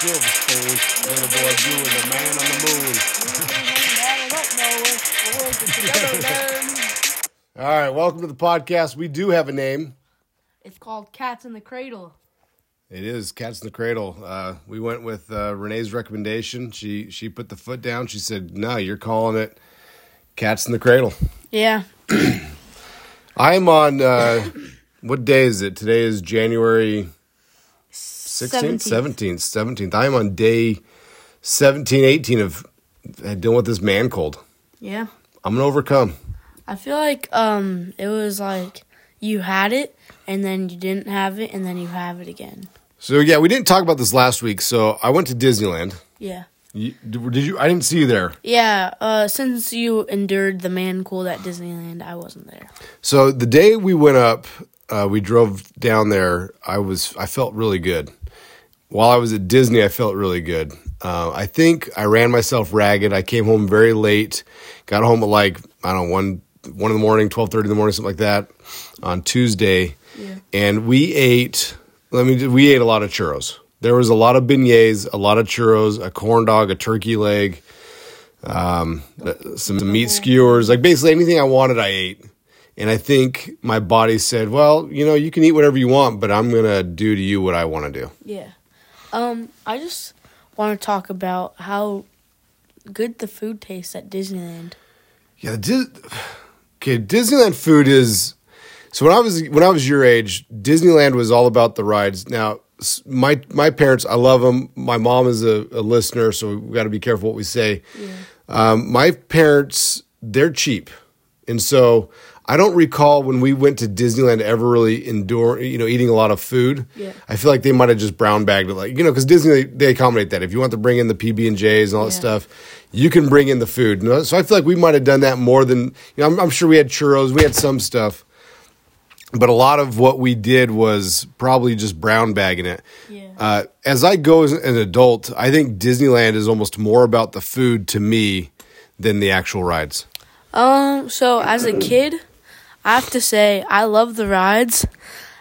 silver spoon. Little boy doing the man on the moon. All right, welcome to the podcast. We do have a name. It's called Cats in the Cradle. It is Cats in the Cradle. Uh, we went with uh, Renee's recommendation. She she put the foot down. She said, "No, you're calling it Cats in the Cradle." Yeah. I'm on. Uh, what day is it? Today is January 16th, 17th, 17th. I am on day 17, 18 of dealing with this man cold. Yeah. I'm gonna overcome. I feel like um it was like you had it and then you didn't have it and then you have it again. So yeah, we didn't talk about this last week. So I went to Disneyland. Yeah. You, did you? I didn't see you there. Yeah, uh since you endured the man cold at Disneyland, I wasn't there. So the day we went up, uh, we drove down there. I was I felt really good. While I was at Disney, I felt really good. Uh, I think I ran myself ragged. I came home very late. Got home at like I don't know one one in the morning, twelve thirty in the morning, something like that, on Tuesday. Yeah. And we ate. Let me. We ate a lot of churros. There was a lot of beignets, a lot of churros, a corn dog, a turkey leg, um, some, some meat skewers. Like basically anything I wanted, I ate. And I think my body said, "Well, you know, you can eat whatever you want, but I'm gonna do to you what I want to do." Yeah. Um I just want to talk about how good the food tastes at Disneyland. Yeah, the Dis- okay. Disneyland food is so. When I was when I was your age, Disneyland was all about the rides. Now, my my parents, I love them. My mom is a, a listener, so we got to be careful what we say. Um, my parents, they're cheap, and so I don't recall when we went to Disneyland ever really endure, you know, eating a lot of food. Yeah. I feel like they might have just brown bagged it, like you know, because Disney they accommodate that. If you want to bring in the PB and J's and all that stuff, you can bring in the food. So I feel like we might have done that more than you know. I'm, I'm sure we had churros, we had some stuff, but a lot of what we did was probably just brown bagging it. Yeah. Uh, as I go as an adult, I think Disneyland is almost more about the food to me than the actual rides. Um, so as a kid, I have to say I love the rides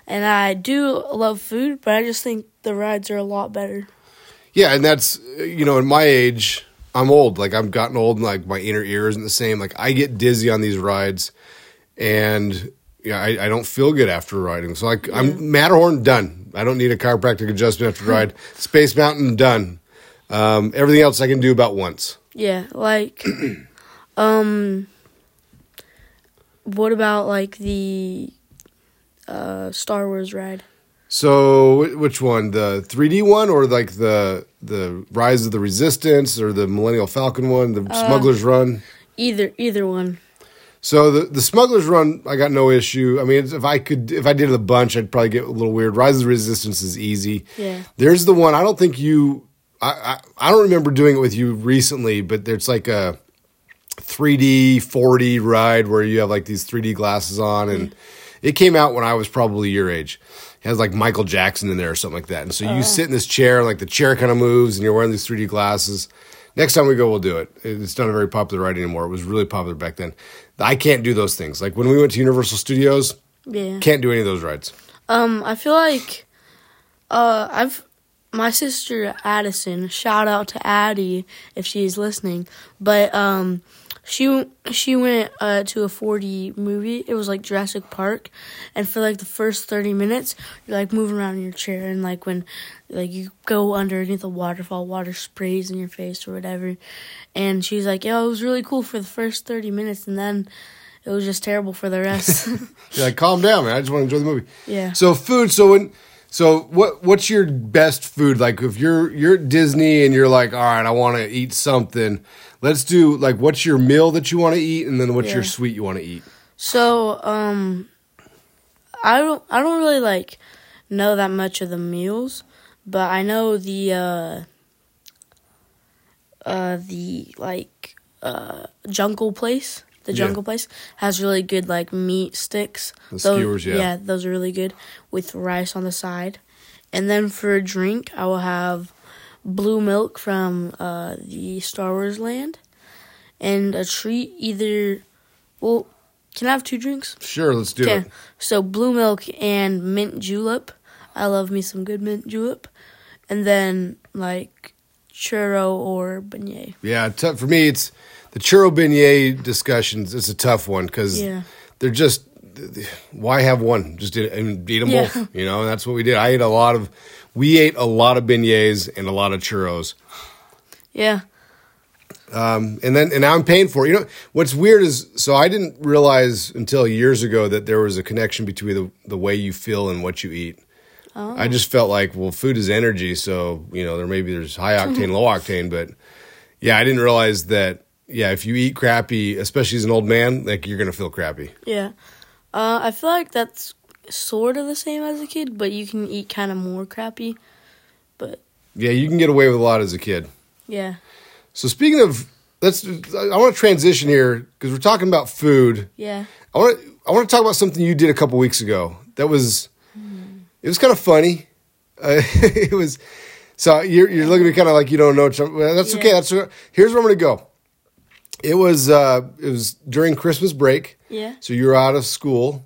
and I do love food, but I just think the rides are a lot better. Yeah, and that's you know, in my age, I'm old. Like I've gotten old, and like my inner ear isn't the same. Like I get dizzy on these rides, and yeah, I, I don't feel good after riding. So like I'm Matterhorn done. I don't need a chiropractic adjustment after ride. Space Mountain done. Um, everything else I can do about once. Yeah, like um what about like the uh Star Wars ride? So which one, the 3D one, or like the the Rise of the Resistance, or the Millennial Falcon one, the Smuggler's Run? Either either one. So the the Smuggler's Run, I got no issue. I mean, if I could, if I did it a bunch, I'd probably get a little weird. Rise of the Resistance is easy. Yeah. There's the one. I don't think you. I I, I don't remember doing it with you recently, but there's like a 3D 4D ride where you have like these 3D glasses on, and it came out when I was probably your age. It has like Michael Jackson in there or something like that. And so you sit in this chair, and like the chair kind of moves, and you're wearing these 3D glasses. Next time we go, we'll do it. It's not a very popular ride anymore. It was really popular back then. I can't do those things. Like when we went to Universal Studios, Yeah. can't do any of those rides. Um, I feel like uh I've my sister Addison, shout out to Addie if she's listening, but um she she went uh, to a 4D movie. It was like Jurassic Park, and for like the first 30 minutes, you're like moving around in your chair, and like when like you go underneath a waterfall, water sprays in your face or whatever. And she's like, "Yo, it was really cool for the first 30 minutes, and then it was just terrible for the rest." You're like, calm down, man. I just want to enjoy the movie. yeah. So food. So when, so what? What's your best food? Like if you're you're at Disney and you're like, all right, I want to eat something. Let's do like, what's your meal that you want to eat, and then what's your sweet you want to eat? So, um, I don't, I don't really like know that much of the meals, but I know the, uh, uh, the like, uh, Jungle Place. The Yeah. Jungle Place has really good like meat sticks. The Those- skewers, yeah. yeah, those are really good with rice on the side. And then for a drink, I will have blue milk from uh, the Star Wars land, and a treat either. Well, can I have two drinks? Sure, let's do Okay, it. so blue milk and mint julep. I love me some good mint julep, and then like churro or beignet. Yeah, tough for me. It's the churro beignet discussions. It's a tough one because Yeah. they're just why have one? Just eat, and eat them Yeah. both. You know, and that's what we did. I ate a lot of. We ate a lot of beignets and a lot of churros. Yeah. Um, and then and now I'm paying for it. You know what's weird is so I didn't realize until years ago that there was a connection between the the way you feel and what you eat. I just felt like well, food is energy, so you know there maybe there's high octane, low octane, but yeah, I didn't realize that. Yeah, if you eat crappy, especially as an old man, like you're gonna feel crappy. Yeah. Uh, I feel like that's sort of the same as a kid, but you can eat kind of more crappy. But Yeah, you can get away with a lot as a kid. yeah. So speaking of, let's. I want to transition here because we're talking about food. Yeah. I want to I want to talk about something you did a couple weeks ago. That was it was kind of funny. Uh, it was so you're you're looking at me kind of like you don't know. that's okay. That's here's where I'm going to go. It was uh, it was during Christmas break. Yeah. So you were out of school.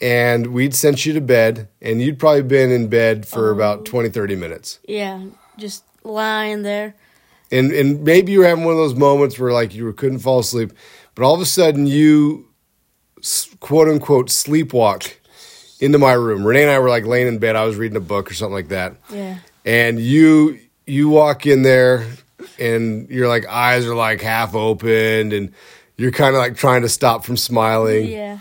And we'd sent you to bed, and you'd probably been in bed for about 20, 30 minutes. Yeah. Just lying there. and and maybe you were having one of those moments where like you couldn't fall asleep, but all of a sudden you quote unquote sleepwalk into my room. Renee and I were like laying in bed. I was reading a book or something like that, Yeah. and you you walk in there and your like eyes are like half opened and you're kind of like trying to stop from smiling Yeah.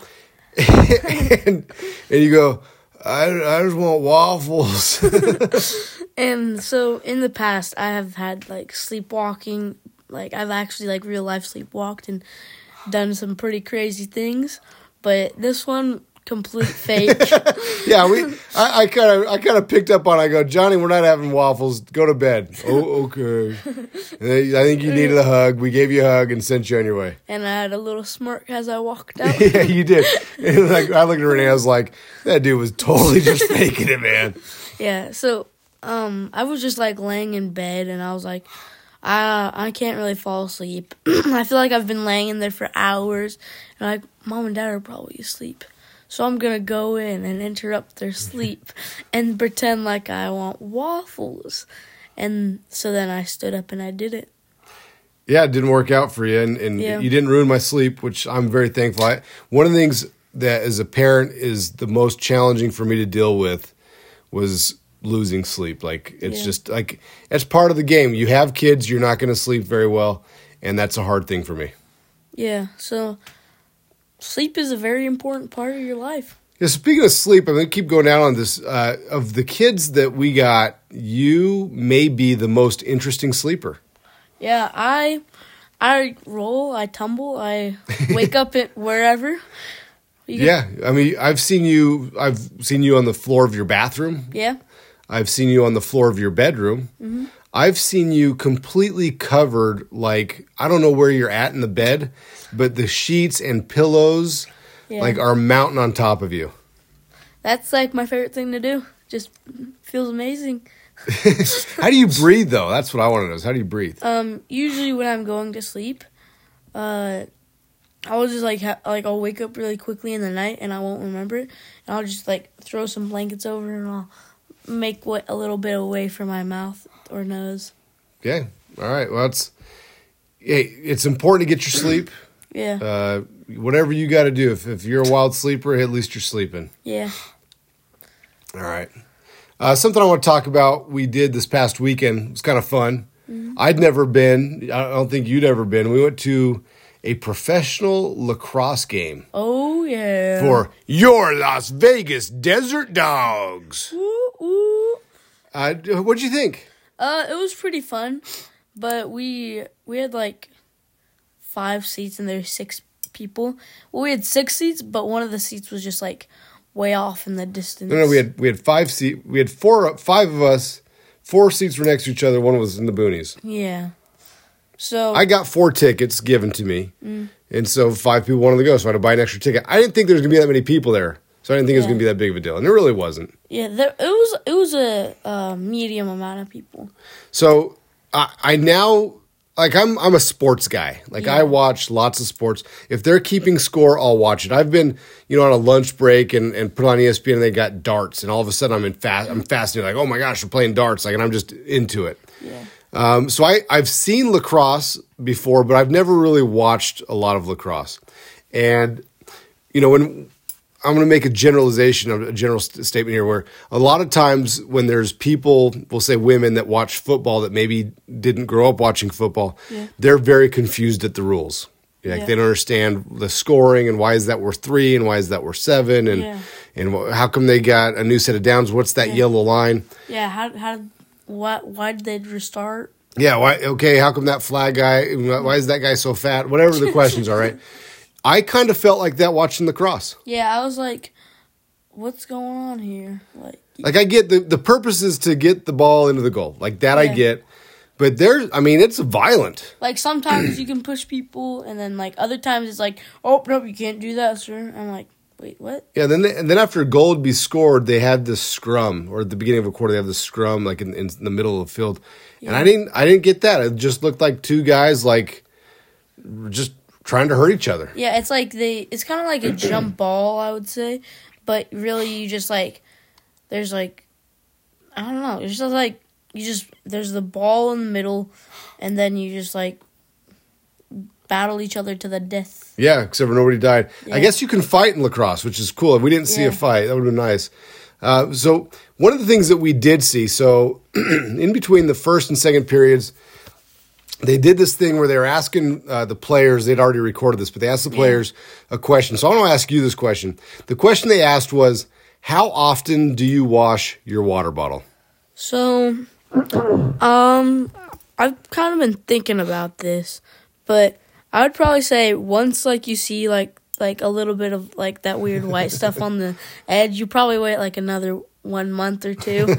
and, and you go I, I just want waffles And so in the past, I have had like sleepwalking. Like I've actually like real life sleepwalked and done some pretty crazy things. But this one, complete fake. Yeah, we. I kind of, I kind of picked up on. I go, Johnny, we're not having waffles. Go to bed. Oh, okay. And then I think you needed a hug. We gave you a hug and sent you on your way. and I had a little smirk as I walked out. Yeah, you did. And like, I looked at Renee. I was like, that dude was totally just faking it, man. Yeah, so um I was just like laying in bed and I was like I I can't really fall asleep. I feel like I've been laying in there for hours and like mom and dad are probably asleep. So I'm going to go in and interrupt their sleep and pretend like I want waffles. And so then I stood up and I did it. Yeah, it didn't work out for you, and, and Yeah. you didn't ruin my sleep, which I'm very thankful. I, one of the things that, as a parent, is the most challenging for me to deal with was losing sleep. Like it's Yeah. just like it's part of the game. You have kids, you're not going to sleep very well, and that's a hard thing for me. Yeah, so sleep is a very important part of your life. Yeah, speaking of sleep, I'm going to keep going down on this. Uh, of the kids that we got, you may be the most interesting sleeper. Yeah, I I roll, I tumble, I wake up at wherever. You Yeah, I mean, I've seen you. I've seen you on the floor of your bathroom. Yeah. I've seen you on the floor of your bedroom. Mm-hmm. I've seen you completely covered, like I don't know where you're at in the bed, but the sheets and pillows Yeah. like are mounting on top of you. That's like my favorite thing to do. Just feels amazing. How do you breathe though? That's what I want to know. Is how do you breathe? Um, usually when I'm going to sleep, uh, I will just like ha- like I'll wake up really quickly in the night and I won't remember it, and I'll just like throw some blankets over and I'll make what a little bit away from my mouth or nose. Okay, all right. Well, it's hey, it's important to get your sleep. Yeah, Uh, whatever you got to do. If if you're a wild sleeper, at least you're sleeping. yeah, All right. Uh, something I want to talk about. We did this past weekend. It was kind of fun. I'd never been. I don't think you'd ever been. We went to a professional lacrosse game oh yeah. for your Las Vegas Desert Dogs. Ooh, ooh. Uh, what'd you think? Uh, it was pretty fun, but we we had like five seats and there's six people. Well, we had six seats, but one of the seats was just like way off in the distance. No, no, we had we had five seat. We had four, five of us. Four seats were next to each other. One was in the boonies. yeah. So I got four tickets given to me, and so five people wanted to go. So I had to buy an extra ticket. I didn't think there was gonna be that many people there, so I didn't think it was gonna be that big of a deal, and it really wasn't. yeah, there it was it was a uh, medium amount of people. So I, I now like I'm I'm a sports guy. Like Yeah. I watch lots of sports. If they're keeping score, I'll watch it. I've been, you know, on a lunch break and, and put on ESPN and they got darts and all of a sudden I'm in fast I'm fascinated, like, oh my gosh, they're playing darts, like and I'm just into it. Yeah. Um, so I, I've seen lacrosse before, but I've never really watched a lot of lacrosse. And, you know, when I'm going to make a generalization, of a general st- statement here, where a lot of times when there's people, we'll say women that watch football that maybe didn't grow up watching football, they're very confused at the rules. Like Yeah. they don't understand the scoring and why is that worth three and why is that worth seven and Yeah. and how come they got a new set of downs? What's that yellow line? Yeah. How how what why did they restart? Yeah, why? Okay, how come that flag guy? Why is that guy so fat? Whatever the questions are, right? I kind of felt like that watching lacrosse. Yeah, I was like, what's going on here? Like, Like I get the the purpose is to get the ball into the goal, like that I get. But there's, I mean, it's violent. like sometimes you can push people, and then like other times it's like, oh no, you can't do that, sir. I'm like, wait, what? Yeah. Then they, and then after a goal would be scored, they had this scrum, or at the beginning of a quarter, they have this scrum, like in, in the middle of the field. And I didn't, I didn't get that. It just looked like two guys like just trying to hurt each other. Yeah, it's like they. It's kind of like a jump ball, I would say, but really you just like, there's like, I don't know. It's just like you just there's the ball in the middle, and then you just like battle each other to the death. Yeah, except for nobody died. I guess you can fight in lacrosse, which is cool. If we didn't see a fight, that would have been nice. Uh, so one of the things that we did see, so in between the first and second periods, they did this thing where they were asking uh, the players. They'd already recorded this, but they asked the players a question. So I want to ask you this question. The question they asked was, "How often do you wash your water bottle?" So, um, I've kind of been thinking about this, but I would probably say once, like you see, like like a little bit of like that weird white stuff on the edge, you probably wait like another one month or two.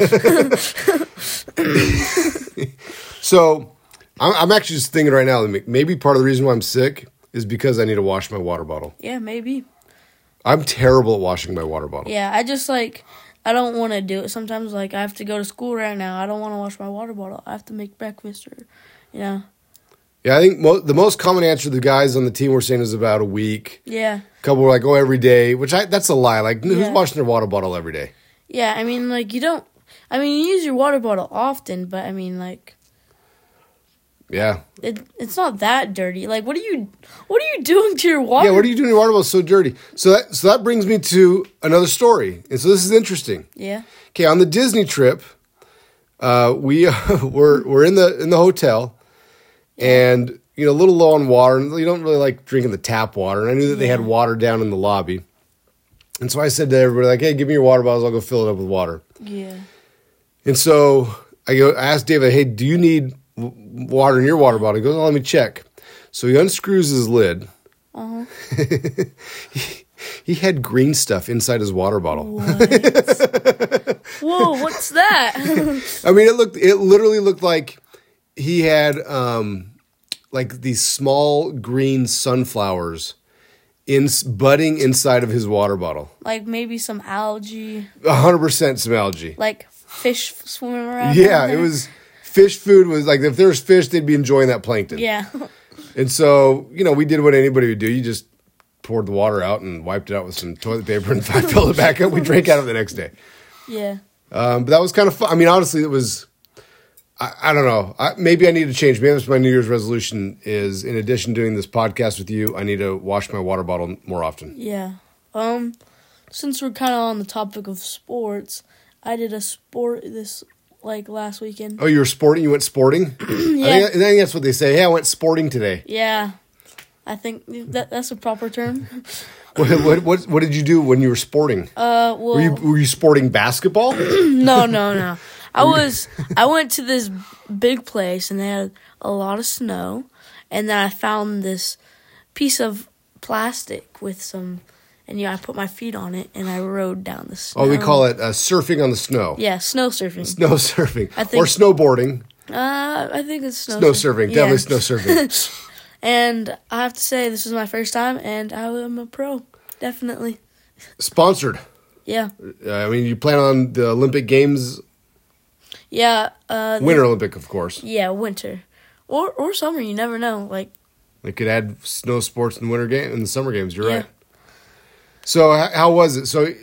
So I'm, I'm actually just thinking right now. that Maybe part of the reason why I'm sick is because I need to wash my water bottle. yeah, maybe. I'm terrible at washing my water bottle. Yeah, I just like I don't want to do it. Sometimes like I have to go to school right now. I don't want to wash my water bottle. I have to make breakfast or, you know. Yeah, I think mo- the most common answer the guys on the team were saying is about a week. Yeah, A couple were like, "Oh, every day," which I that's a lie. Like, who's Yeah. washing their water bottle every day? yeah. I mean, like you don't. I mean, you use your water bottle often, but I mean, like Yeah, it, it's not that dirty. Like, what are you, what are you doing to your water? yeah. What are you doing? To your water bottle so dirty. So that so that brings me to another story, and so this is interesting. Yeah, Okay, on the Disney trip, uh, we were we're in the in the hotel, and you know a little low on water, and you don't really like drinking the tap water. And I knew that they had water down in the lobby, and so I said to everybody like, "Hey, give me your water bottles. I'll go fill it up with water." yeah, And so I go, I asked David, "Hey, do you need water in your water bottle?" He goes, oh, "Let me check." So he unscrews his lid. uh-huh. he, he had green stuff inside his water bottle. What? Whoa, what's that? I mean, it looked, it literally looked like he had um, like these small green sunflowers in budding inside of his water bottle. like maybe some algae, hundred percent some algae. like fish swimming around. Yeah, it was fish food was like if there was fish, they'd be enjoying that plankton. Yeah, And so, you know, we did what anybody would do. You just poured the water out and wiped it out with some toilet paper and filled it back up. We drank out of it the next day. yeah. Um, but that was kind of fun. I mean, honestly, it was. I, I don't know. I, maybe I need to change. Maybe that's my New Year's resolution. Is in addition to doing this podcast with you, I need to wash my water bottle more often. Yeah. Um, since we're kind of on the topic of sports, I did a sport this like last weekend. Oh, you were sporting. You went sporting. I, think, I think that's what they say. Hey, I went sporting today. Yeah, I think that that's a proper term. What, what, what, what did you do when you were sporting? Uh, well, Were you were you sporting basketball? no, no, no. I was I went to this big place and they had a lot of snow, and then I found this piece of plastic with some, and yeah, I put my feet on it and I rode down the snow. Oh, we call it uh, surfing on the snow. yeah, snow surfing. Snow surfing I think- or snowboarding. Uh, I think it's snow, Snow sur- surfing, Yeah. definitely snow surfing. And I have to say, this was my first time, and I am a pro. Definitely. Sponsored. Yeah. Uh, I mean, you plan on the Olympic Games, Yeah. Uh, Winter Olympic, of course. Yeah, winter. or or summer. You never know. Like They could add snow sports in the winter game in the summer games. You're Yeah. right. So how was it? So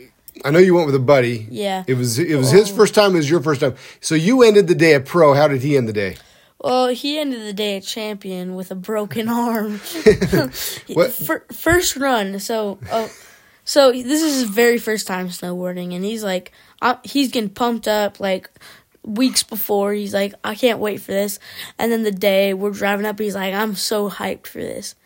I know you went with a buddy. Yeah. It was it was his Oh. first time. It was your first time. So you ended the day at pro. How did he end the day? Well, he ended the day a champion with a broken arm. What- first run. So, oh, so this is his very first time snowboarding, and he's like, uh, he's getting pumped up like weeks before. He's like, I can't wait for this. And then the day we're driving up, he's like, I'm so hyped for this.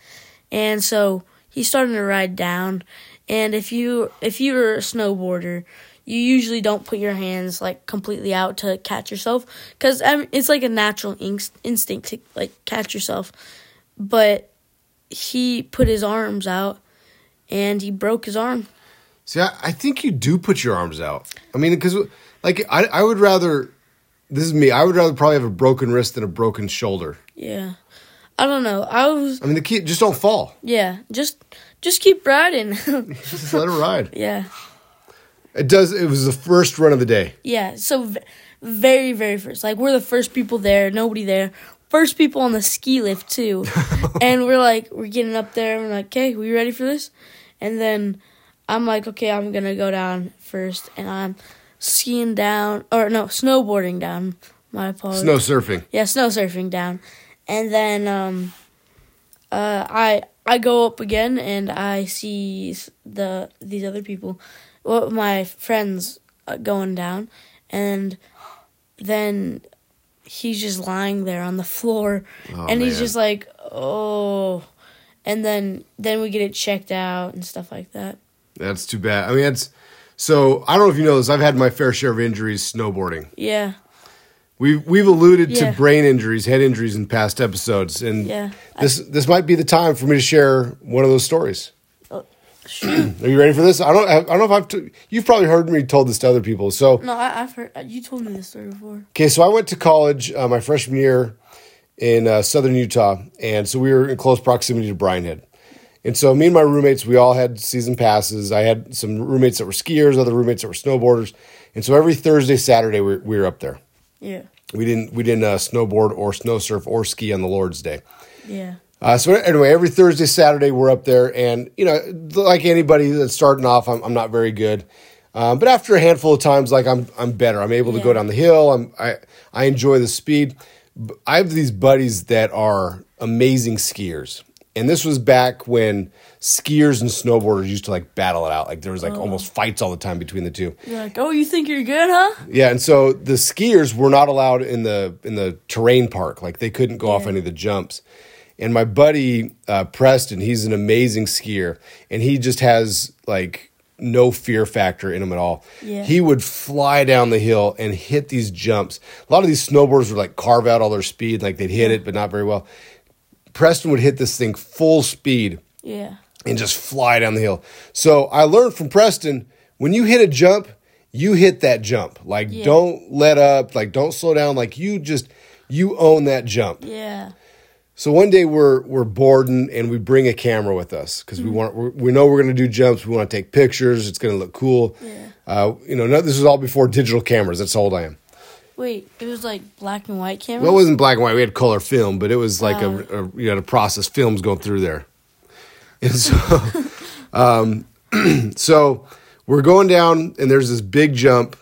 And so he's starting to ride down. And if you if you're a snowboarder, you usually don't put your hands like completely out to catch yourself because it's like a natural inst- instinct to like catch yourself. But he put his arms out, and he broke his arm. See, I, I think you do put your arms out. I mean, because like I, I would rather. This is me. I would rather probably have a broken wrist than a broken shoulder. Yeah, I don't know. I was I mean, the key just don't fall. yeah, just just keep riding. Just let it ride. yeah. It does. It was the first run of the day. Yeah, so v- very, very first. Like, we're the first people there, nobody there. First people on the ski lift, too. and we're like, we're getting up there, and we're like, okay, we ready for this? And then I'm like, okay, I'm gonna go down first, and I'm skiing down, or no, snowboarding down. My apologies. Snow surfing. Yeah, snow surfing down. And then um uh I I go up again and I see the these other people well my friends uh, going down and then he's just lying there on the floor Oh, and he's just like oh and then then we get it checked out and stuff like that. That's too bad. I mean, it's so. I don't know if you know this. I've had my fair share of injuries snowboarding. Yeah. We've we've alluded Yeah. to brain injuries, head injuries in past episodes, and Yeah. this this might be the time for me to share one of those stories. Shoot. Are you ready for this? I don't. I don't know if I've. T- you've probably heard me told this to other people. So no, I, I've heard you told me this story before. okay, so I went to college uh, my freshman year in uh, southern Utah, and so we were in close proximity to Brian Head. And so me and my roommates, we all had season passes. I had some roommates that were skiers, other roommates that were snowboarders, and so every Thursday, Saturday, we, we were up there. Yeah. We didn't we didn't uh, snowboard or snow surf or ski on the Lord's Day. Yeah. Uh, so anyway, every Thursday, Saturday, we're up there, and you know, like anybody that's starting off, I'm, I'm not very good, um, but after a handful of times, like I'm I'm better. I'm able to go down the hill. I'm I I enjoy the speed. I have these buddies that are amazing skiers, and this was back when skiers and snowboarders used to like battle it out. Like there was like almost fights all the time between the two. You're like, oh, you think you're good, huh? Yeah, and so the skiers were not allowed in the in the terrain park. Like they couldn't go off any of the jumps. And my buddy uh, Preston, he's an amazing skier, and he just has like no fear factor in him at all. Yeah. He would fly down the hill and hit these jumps. A lot of these snowboarders would like carve out all their speed, like they'd hit it, but not very well. Preston would hit this thing full speed Yeah. And just fly down the hill. So I learned from Preston when you hit a jump, you hit that jump. Like Yeah. don't let up, like don't slow down. Like you just you own that jump. Yeah. So one day we're we're boarding and, we bring a camera with us because we want we're, we know we're going to do jumps. We want to take pictures. It's going to look cool. Yeah. Uh, you know, no, this is all before digital cameras. That's how old I am. Wait, it was like black and white cameras. Well, it wasn't black and white. We had color film, but it was like Oh. a, a you had to process films going through there. And so, um, so we're going down, and there's this big jump,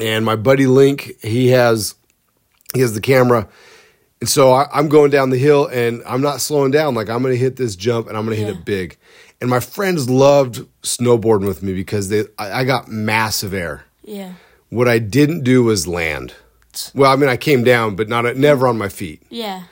and my buddy Link, he has he has the camera, and so I, I'm going down the hill, and I'm not slowing down. Like I'm going to hit this jump, and I'm going to hit it big. And my friends loved snowboarding with me because they I, I got massive air. Yeah. What I didn't do was land. Well, I mean, I came down, but not never on my feet. Yeah.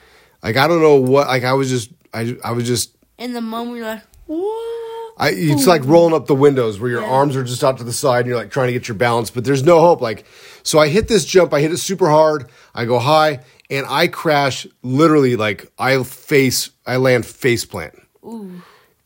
Like I don't know what. Like I was just, I, I was just. In the moment, you're like, what? I, it's like rolling up the windows where your Yeah. arms are just out to the side and you're like trying to get your balance, but there's no hope. Like, so I hit this jump, I hit it super hard, I go high, and I crash literally like I face, I land face plant. Ooh.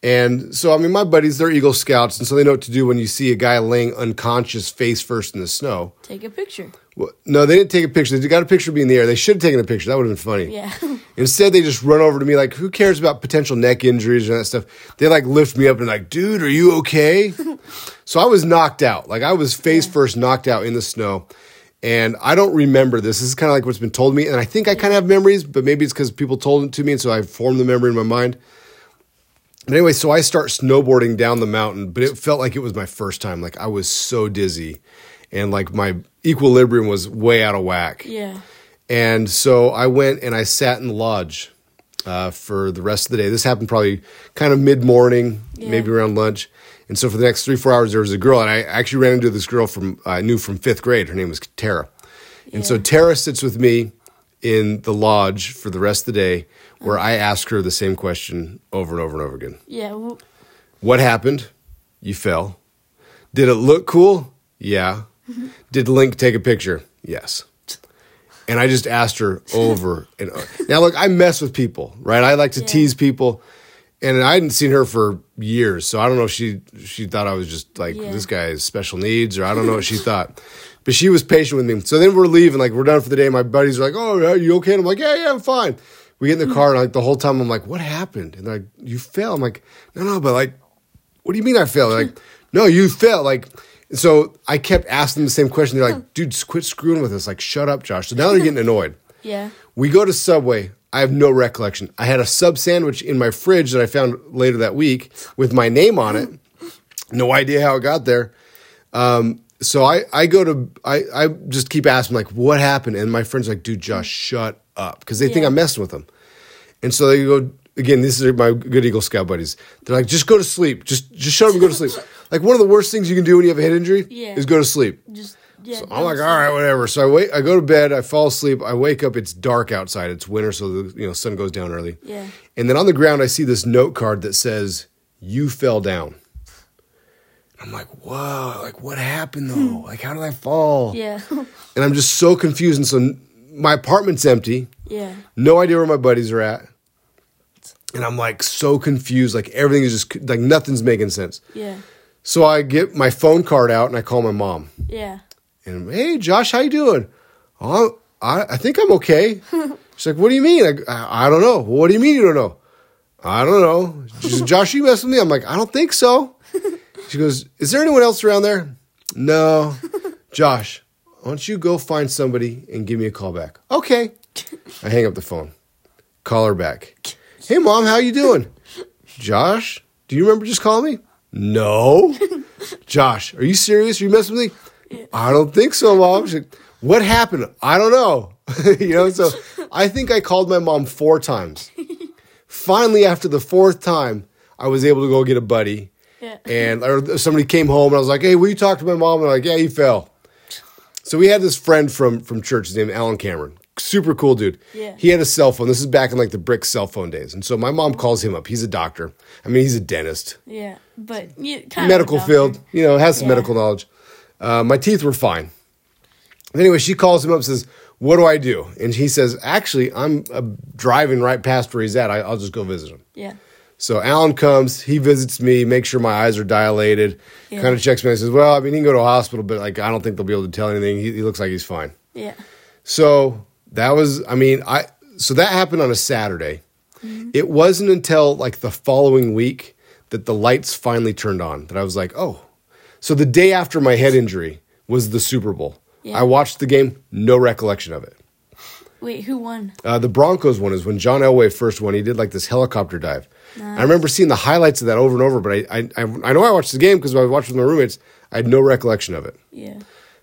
And so, I mean, my buddies, they're Eagle Scouts, and so they know what to do when you see a guy laying unconscious face first in the snow. Take a picture. Well, no, they didn't take a picture. They got a picture of me in the air. They should have taken a picture. That would have been funny. Yeah. Instead, they just run over to me like, "Who cares about potential neck injuries and that stuff?" They like lift me up and like, "Dude, are you okay?" so I was knocked out. Like I was face first knocked out in the snow, And I don't remember this. This is kind of like what's been told to me. And I think I kind of have memories, but maybe it's because people told it to me. And so I formed the memory in my mind. But anyway, so I start snowboarding down the mountain, but it felt like it was my first time. Like I was so dizzy and like my equilibrium was way out of whack. Yeah. And so I went and I sat in the lodge uh, for the rest of the day. This happened probably kind of mid morning, Yeah. maybe around lunch. And so for the next three, four hours, there was a girl, and I actually ran into this girl from I knew from fifth grade. Her name was Tara. And so Tara sits with me in the lodge for the rest of the day, where I ask her the same question over and over and over again. Yeah. w- What happened? You fell. Did it look cool? Yeah. Did Link take a picture? Yes. And I just asked her over and over. Now, look, I mess with people, right? I like to Yeah. tease people. And I hadn't seen her for years, so I don't know if she she thought I was just like Yeah. this guy has special needs, or I don't know what she thought. But she was patient with me. So then we're leaving, like we're done for the day. My buddies are like, "Oh, are you okay?" And I'm like, "Yeah, yeah, I'm fine." We get in the car, and like the whole time, I'm like, "What happened?" And they're like, "You fell." I'm like, "No, no, but like, what do you mean I failed? They're like, "No, you fell." Like, so I kept asking them the same question. They're like, "Dude, quit screwing with us." Like, shut up, Josh. So now they're getting annoyed. Yeah. We go to Subway. I have no recollection. I had a sub sandwich in my fridge that I found later that week with my name on it. No idea how it got there. Um, so I, I go to I, I just keep asking like what happened and my friends like dude Josh shut up because they think I'm messing with them and so they go again these are my good Eagle Scout buddies they're like just go to sleep just just shut up and go to sleep like one of the worst things you can do when you have a head injury Yeah. is go to sleep Just yeah. I'm like, all right, whatever. So I wait. I go to bed. I fall asleep. I wake up. It's dark outside. It's winter, so the you know sun goes down early. Yeah. And then on the ground, I see this note card that says, "You fell down." I'm like, whoa! Like, what happened though? Hmm. Like, how did I fall? Yeah. And I'm just so confused. And so my apartment's empty. yeah. No idea where my buddies are at. And I'm like so confused. Like everything is just like nothing's making sense. Yeah. So I get my phone card out and I call my mom. Yeah. And hey, Josh, how you doing? Oh, I, I think I'm okay. She's like, what do you mean? I, I, I don't know. What do you mean you don't know? I don't know. She says, Josh, you messing with me? I'm like, I don't think so. She goes, is there anyone else around there? No. Josh, why don't you go find somebody and give me a call back? Okay. I hang up the phone. Call her back. Hey, mom, how you doing? Josh, do you remember just calling me? No. Josh, are you serious? Are you messing with me? I don't think so, mom. She's like, what happened? I don't know. you know, so I think I called my mom four times. Finally, after the fourth time, I was able to go get a buddy. And or somebody came home and I was like, hey, will you talk to my mom? And they're like, yeah, he fell. So we had this friend from from church, his name Alan Cameron. Super cool dude. Yeah. He had a cell phone. This is back in like the brick cell phone days. And so my mom calls him up. He's a doctor. I mean, he's a dentist Yeah. But you kind medical field, you know, has some Yeah. medical knowledge. Uh, my teeth were fine. And anyway, she calls him up and says, What do I do? And he says, Actually, I'm uh, driving right past where he's at. I, I'll just go visit him. Yeah. So Alan comes, he visits me, makes sure my eyes are dilated, Yeah. kind of checks me and says, Well, I mean, he can go to a hospital, but like, I don't think they'll be able to tell anything. He, he looks like he's fine. Yeah. So that was, I mean, I so that happened on a Saturday. It wasn't until like the following week that the lights finally turned on that I was like, oh. So the day after my head injury was the Super Bowl. Yeah. I watched the game, no recollection of it. Wait, who won? Uh, the Broncos won is when John Elway first won. He did like this helicopter dive. I remember seeing the highlights of that over and over, but I I, I, I know I watched the game because I watched with my roommates. I had no recollection of it. Yeah.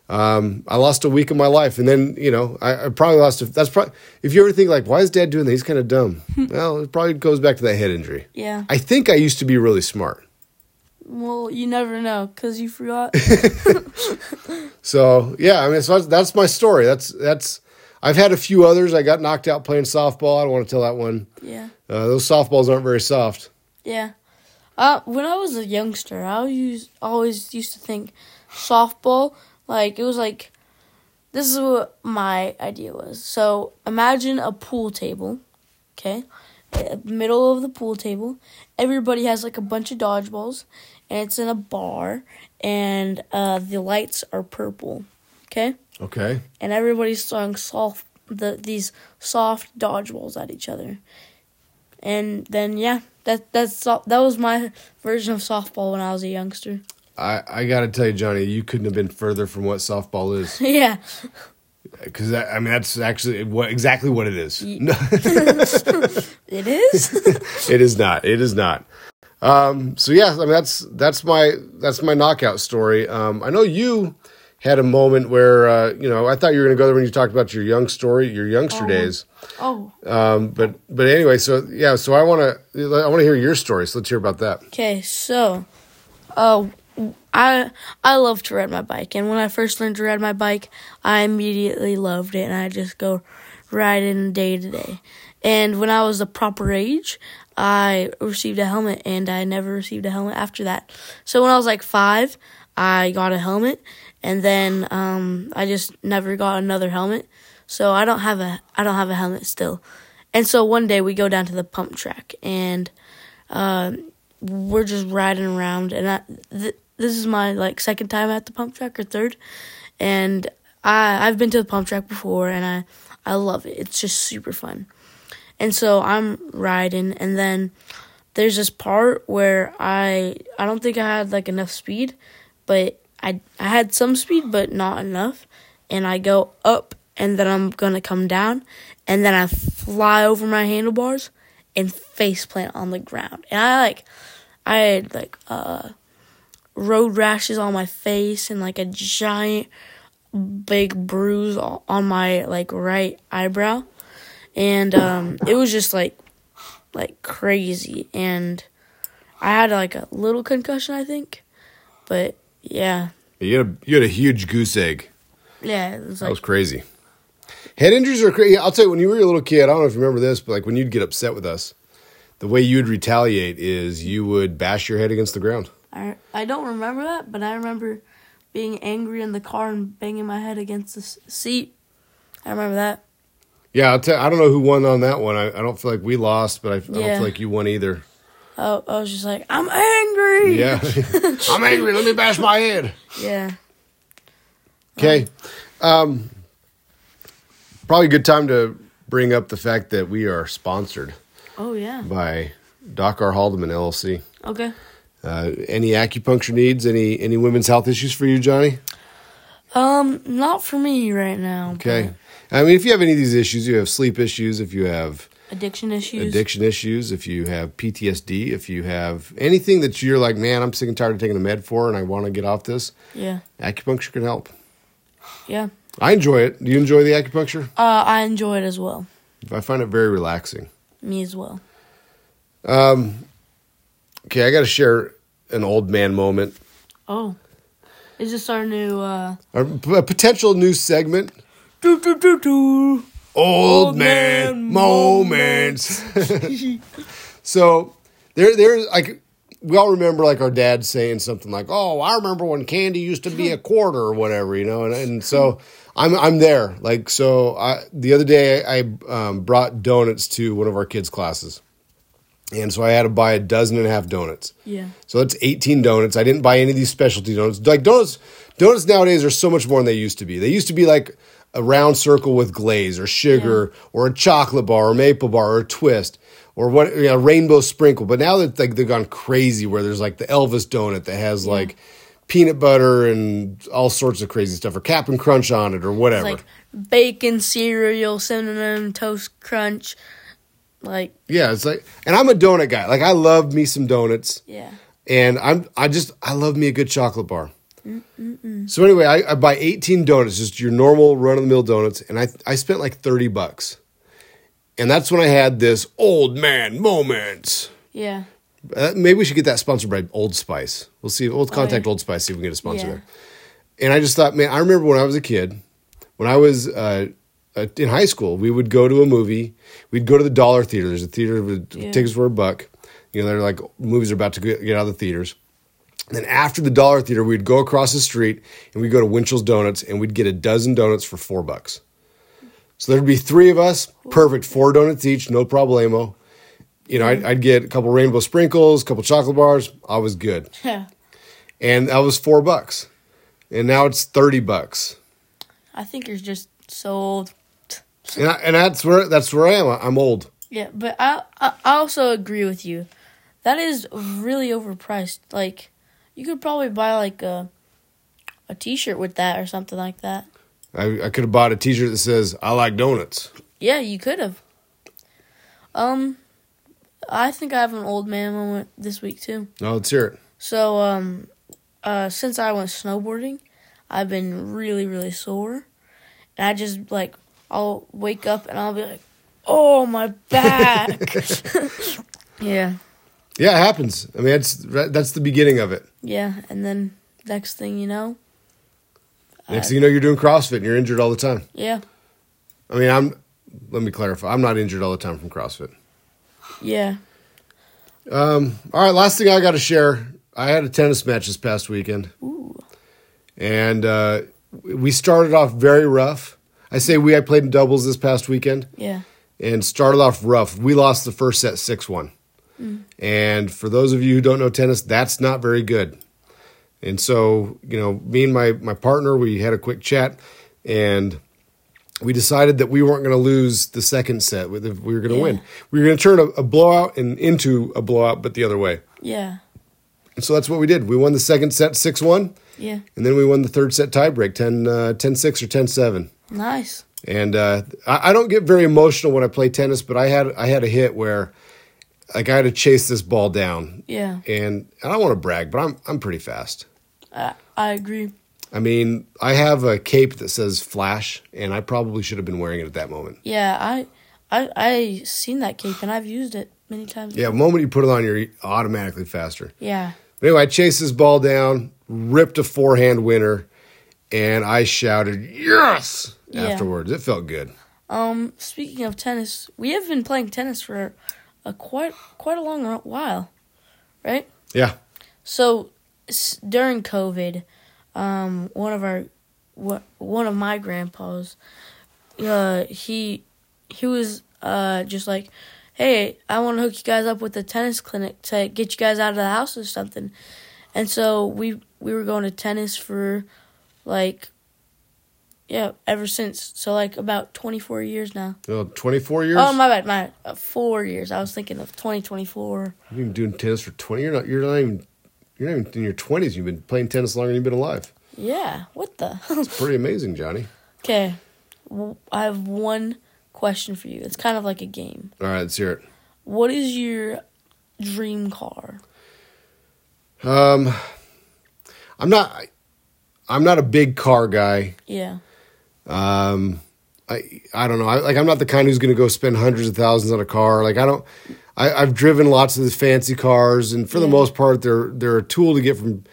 Um, I lost a week of my life, and then you know I, I probably lost. A, that's probably if you ever think like, why is Dad doing that? He's kind of dumb. well, it probably goes back to that head injury. Yeah. I think I used to be really smart. Well, you never know because you forgot. So yeah, I mean, so that's, that's my story. That's that's. I've had a few others. I got knocked out playing softball. I don't want to tell that one. yeah. Uh, those softballs aren't very soft. Yeah. Uh, when I was a youngster, I used, always used to think softball, like, it was like, this is what my idea was. So imagine a pool table, okay? Middle of the pool table. Everybody has like a bunch of dodgeballs, and it's in a bar, and uh, the lights are purple, okay? Okay. and everybody's throwing soft the these soft dodgeballs at each other. And then yeah, that that's that was my version of softball when I was a youngster. I I got to tell you, Johnny, you couldn't have been further from what softball is. yeah, Because I mean, that's actually what exactly what it is. it is. it is not. It is not. Um, so yeah, I mean that's that's my that's my knockout story. Um, I know you had a moment where uh, you know I thought you were going to go there when you talked about your young story, your youngster days. oh, Um, but but anyway, so yeah, so I want to I want to hear your story. So let's hear about that. okay. So, uh, I I love to ride my bike, and when I first learned to ride my bike, I immediately loved it, and I just go riding day to day. And when I was the proper age, I received a helmet, and I never received a helmet after that. So when I was like five, I got a helmet, and then um, I just never got another helmet. So I don't have a I don't have a helmet still. And so one day we go down to the pump track, and um, we're just riding around, and I, th- this is my like second time at the pump track or third, and I I've been to the pump track before, and I I love it. It's just super fun. And so I'm riding, and then there's this part where I I don't think I had like enough speed, but I I had some speed, but not enough, and I go up, and then I'm gonna come down, and then I fly over my handlebars and face plant on the ground, and I like I had like uh road rashes on my face and like a giant big bruise on my like right eyebrow. And um it was just like like crazy. And i had like a little concussion i think. But yeah You had a, you had a huge goose egg. yeah it was That was crazy. Head injuries are crazy. I'll tell you, when you were a little kid, I don't know if you remember this, but like when you'd get upset with us, the way you'd retaliate is you would bash your head against the ground. I, I don't remember that but i remember being angry in the car and banging my head against the seat i remember that Yeah, I'll tell, I don't know who won on that one. I, I don't feel like we lost, but I, I don't feel like you won either. I, I was just like i'm angry Yeah. I'm angry. Let me bash my head. yeah Okay. Um, probably a good time to bring up the fact that we are sponsored oh yeah by Doc R. Haldeman LLC. okay Uh, any acupuncture needs? Any any women's health issues for you, Johnny? Um, not for me right now. Okay. I mean, if you have any of these issues, you have sleep issues, if you have but Addiction issues. addiction issues, if you have PTSD, if you have anything that you're like, man, I'm sick and tired of taking the med for and I want to get off this, Yeah. acupuncture can help. Yeah. I enjoy it. Do you enjoy the acupuncture? Uh, I enjoy it as well. I find it very relaxing. Me as well. um Okay, I got to share an old man moment. Oh. Is this our new, uh, A, a potential new segment. doo doo doo doo. Old, Old man, man moments. so there, there's like we all remember like our dad saying something like, "Oh, I remember when candy used to be a quarter or whatever," you know. And, and so I'm I'm there. Like so, I the other day I um, brought donuts to one of our kids' classes, and so I had to buy a dozen and a half donuts. Yeah. So that's 18 donuts. I didn't buy any of these specialty donuts. Like donuts, donuts nowadays are so much more than they used to be. They used to be like a round circle with glaze or sugar or a chocolate bar or maple bar or a twist or what you know, rainbow sprinkle. But now that like they've gone crazy where there's like the Elvis donut that has like peanut butter and all sorts of crazy stuff or Cap'n Crunch on it or It's whatever. like bacon, cereal, cinnamon, toast crunch. Like, yeah, it's like and I'm a donut guy. Like I love me some donuts. yeah. and I'm I just I love me a good chocolate bar. So anyway, I, I buy 18 donuts, just your normal run of the mill donuts, and I I spent like 30 bucks, and that's when I had this old man moment. Yeah. Uh, maybe we should get that sponsored by Old Spice. We'll see. We'll contact yeah. Old Spice see if we can get a sponsor Yeah. there. And I just thought, man, I remember when I was a kid, when I was uh, uh, in high school, we would go to a movie. We'd go to the dollar theater. There's a theater with Yeah. tickets for a buck. You know, they're like movies are about to get out of the theaters. And then after the dollar theater, we'd go across the street and we'd go to Winchell's Donuts and we'd get a dozen donuts for four bucks. So there'd be three of us, perfect, four donuts each, no problemo. You know, I'd, I'd get a couple rainbow sprinkles, a couple chocolate bars. I was good, Yeah. and that was four bucks, and now it's thirty bucks, I think you're just so old. and, I, and that's where that's where I am. I'm old. Yeah, but I, I I also agree with you. That is really overpriced. Like, you could probably buy like a a T-shirt with that or something like that. I, I could have bought a T-shirt that says "I like donuts." Yeah, you could have. Um, I think I have an old man moment this week too. No, let's hear it. So, um, uh, since I went snowboarding, I've been really, really sore, and I just like I'll wake up and I'll be like, "Oh, my back." yeah, Yeah, it happens. I mean, that's that's the beginning of it. yeah, and then next thing you know, Next thing you know, you're doing CrossFit and you're injured all the time. yeah, I mean, I'm. Let me clarify. I'm not injured all the time from CrossFit. yeah, Um, all right, last thing I got to share. I had a tennis match this past weekend, ooh, and uh, we started off very rough. I say we. I played in doubles this past weekend, yeah, and started off rough. We lost the first set six one, and for those of you who don't know tennis, that's not very good. And so, you know, me and my my partner, we had a quick chat, and we decided that we weren't going to lose the second set. We we were going to Yeah. win. We were going to turn a, a blowout and into a blowout, but the other way. yeah, And so that's what we did. We won the second set 6 1, yeah, and then we won the third set tiebreak 10 uh, 10 6 or 10 7. nice, And uh, I, I don't get very emotional when I play tennis, but I had I had a hit where like I had to chase this ball down. yeah, And I don't want to brag, but I'm I'm pretty fast. I, I agree. I mean, I have a cape that says Flash, and I probably should have been wearing it at that moment. Yeah, I, I, I seen that cape and I've used it many times. Yeah, the moment you put it on, you're automatically faster. yeah, But anyway, I chased this ball down, ripped a forehand winner, and I shouted yes Yeah. afterwards. It felt good. Um, speaking of tennis, we have been playing tennis for a quite quite a long while, right? Yeah. So s- during COVID, um, one of our one of my grandpas, uh, he he was uh just like, hey, I want to hook you guys up with a tennis clinic to get you guys out of the house or something, and so we we were going to tennis for like. Yeah, ever since. So like about 24 years now. Well, 24 years? Oh my bad, my uh, four years. I was thinking of 2024. You've been doing tennis for 20 You're not, you're not even, you're not even in your 20s. You've been playing tennis longer than you've been alive. Yeah, what the? Pretty amazing, Johnny. okay, I have one question for you. It's kind of like a game. All right, let's hear it. What is your dream car? Um, I'm not, I'm not a big car guy. Yeah, Um, I I don't know. I, like I'm not the kind who's going to go spend hundreds of thousands on a car. Like I don't. I, I've driven lots of the fancy cars, and for the most part, they're they're a tool to get from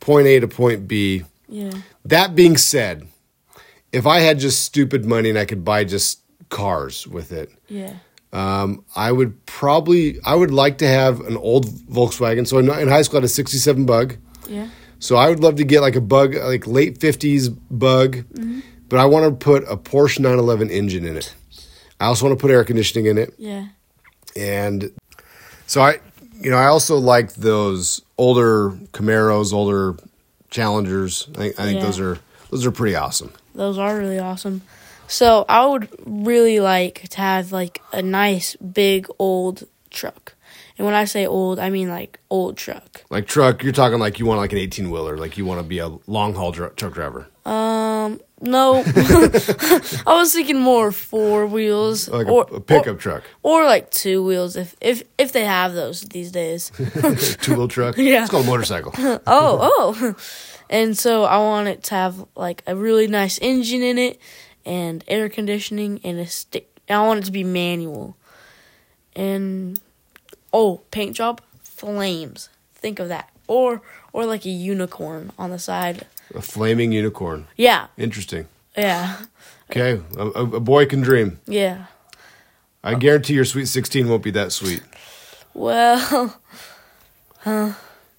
point A to point B. yeah, That being said, if I had just stupid money and I could buy just cars with it, yeah, um, I would probably I would like to have an old Volkswagen. So in, in high school, I had a '67 Bug. yeah, So I would love to get like a bug, like late fifties bug, but I want to put a Porsche 911 engine in it. I also want to put air conditioning in it, yeah, and so I, you know, I also like those older Camaros, older Challengers. I, I think Yeah. those are those are pretty awesome. those are really awesome. So I would really like to have like a nice big old truck. And when I say old, I mean like old truck. Like truck, you're talking like you want like an 18 wheeler, like you want to be a long haul dr- truck driver, Um, no, I was thinking more four wheels like or a, a pickup truck, or, or like two wheels if if if they have those these days. two wheel truck. Yeah. it's called a motorcycle. oh, oh. And so I want it to have like a really nice engine in it and air conditioning and a stick. I want it to be manual. And oh, paint job, flames. Think of that. Or or like a unicorn on the side. a flaming unicorn. Yeah, Interesting. yeah, Okay, a, a, boy can dream. yeah. I guarantee your Sweet 16 won't be that sweet. Well,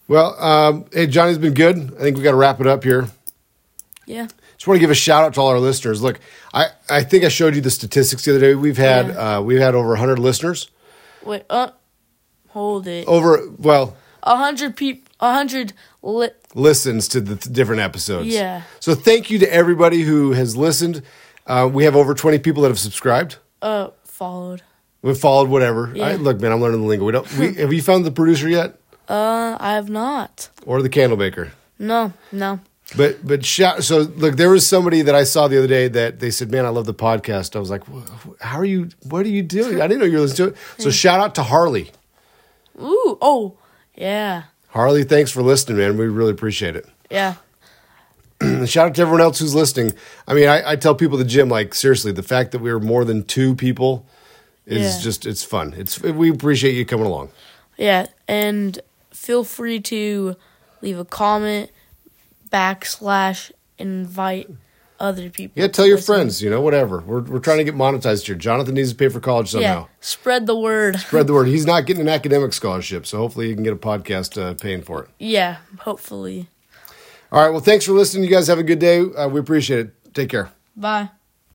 Well, um, hey, Johnny's been good. I think we got to wrap it up here. yeah, Just want to give a shout out to all our listeners. Look, I, I think I showed you the statistics the other day. We've had Yeah. uh, we've had over 100 listeners. wait, uh, hold it. Over well, A hundred peop, a hundred li- listens to the th- different episodes. Yeah. So thank you to everybody who has listened. Uh, we have over 20 people that have subscribed. uh followed. We've followed whatever. Yeah. I, look, man, I'm learning the lingo. We don't. We, have you found the producer yet, Uh, I have not. or the candle maker? No, no. But but shout, so look, there was somebody that I saw the other day that they said, "Man, I love the podcast." I was like, "How are you? What are you doing?" I didn't know you were listening to it. So shout out to Harley. Ooh, oh, yeah, Harley, thanks for listening, man. We really appreciate it. yeah, shout out to everyone else who's listening. I mean, I, I tell people at the gym, like seriously, the fact that we are more than two people is Yeah. just it's fun. It's we appreciate you coming along. yeah. And feel free to leave a comment, backslash, invite other people. Yeah, tell your listen. friends. You know, whatever. We're we're trying to get monetized here. Jonathan needs to pay for college somehow. Yeah, spread the word. Spread the word. He's not getting an academic scholarship, so hopefully you can get a podcast uh, paying for it. Yeah, hopefully. All right. Well, thanks for listening. You guys have a good day. Uh, we appreciate it. Take care. Bye.